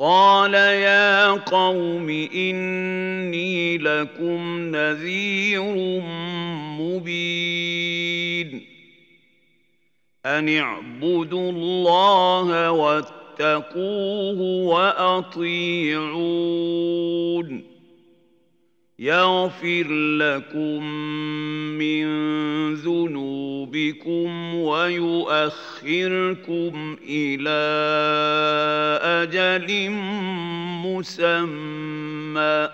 قال يا قوم إني لكم نذير مبين. أن اعبدوا الله واتقوه وأطيعون. يغفر لكم من ذنوبكم ويؤخركم إلى أجل مسمى.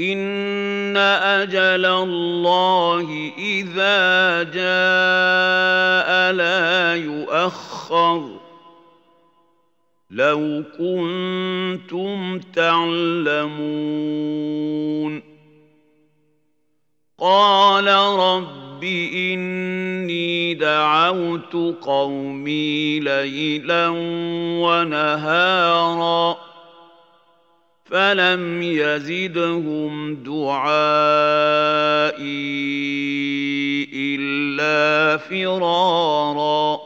إن أجل الله إذا جاء لا يؤخر. لو كنتم تعلمون. قال رب إني دعوت قومي ليلا ونهارا فلم يزدهم دعائي إلا فرارا.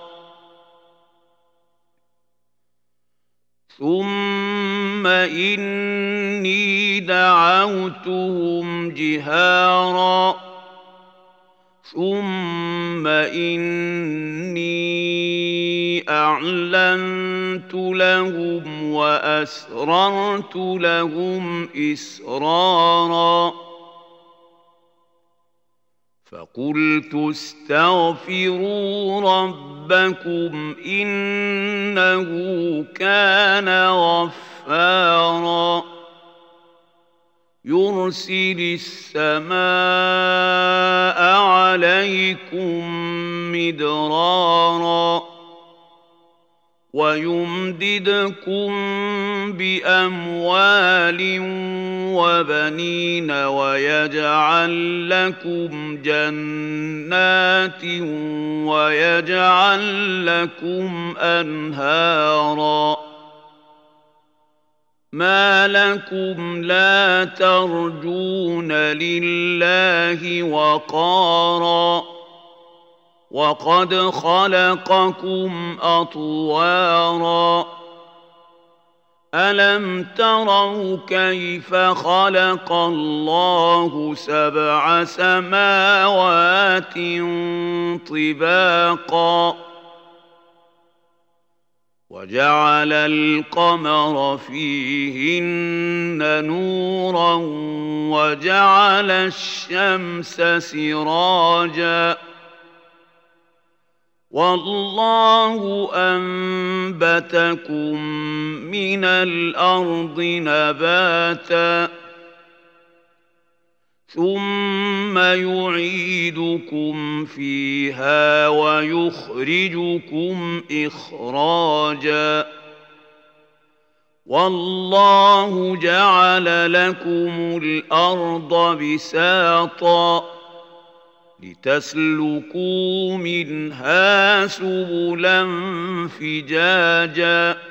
ثم إني دعوتهم جهارا. ثم إني أعلنت لهم وأسررت لهم إسرارا. فقلت استغفروا ربكم إنه كان غفارا. يرسل السماء عليكم مدرارا ويمددكم بأموال وبنين ويجعل لكم جنات ويجعل لكم أنهارا. ما لكم لا ترجون لله وقارا وقد خلقكم اطوارا الم تروا كيف خلق الله سبع سماوات طباقا وجعل القمر فيهن نورا وجعل الشمس سراجا. والله انبتكم من الأرض نباتا ثم يعيدكم فيها ويخرجكم اخراجا والله جعل لكم الأرض بساطا لتسلكوا منها سبلا فجاجا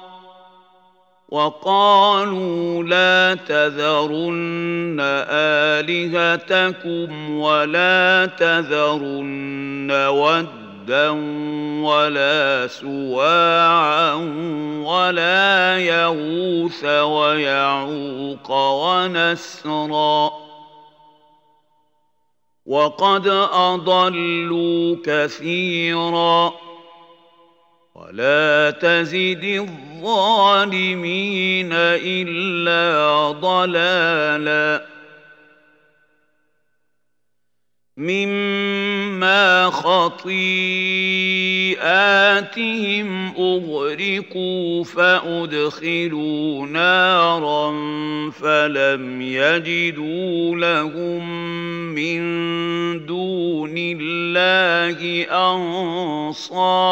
وقالوا لا تذرن آلهتكم ولا تذرن ودا ولا سواعا ولا يغوث ويعوق ونسرا. وقد أضلوا كثيرا. ولا تزد الظالمين الا ضلالا مما خطيئاتهم اغرقوا فادخلوا نارا فلم يجدوا لهم من دون الله انصارا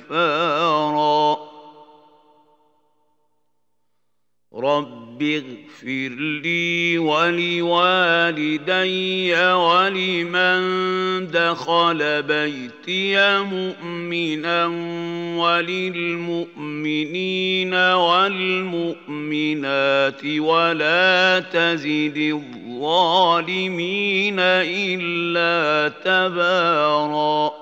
كفارا. رب اغفر لي ولوالدي ولمن دخل بيتي مؤمنا وللمؤمنين والمؤمنات ولا تزد الظالمين إلا تباراً.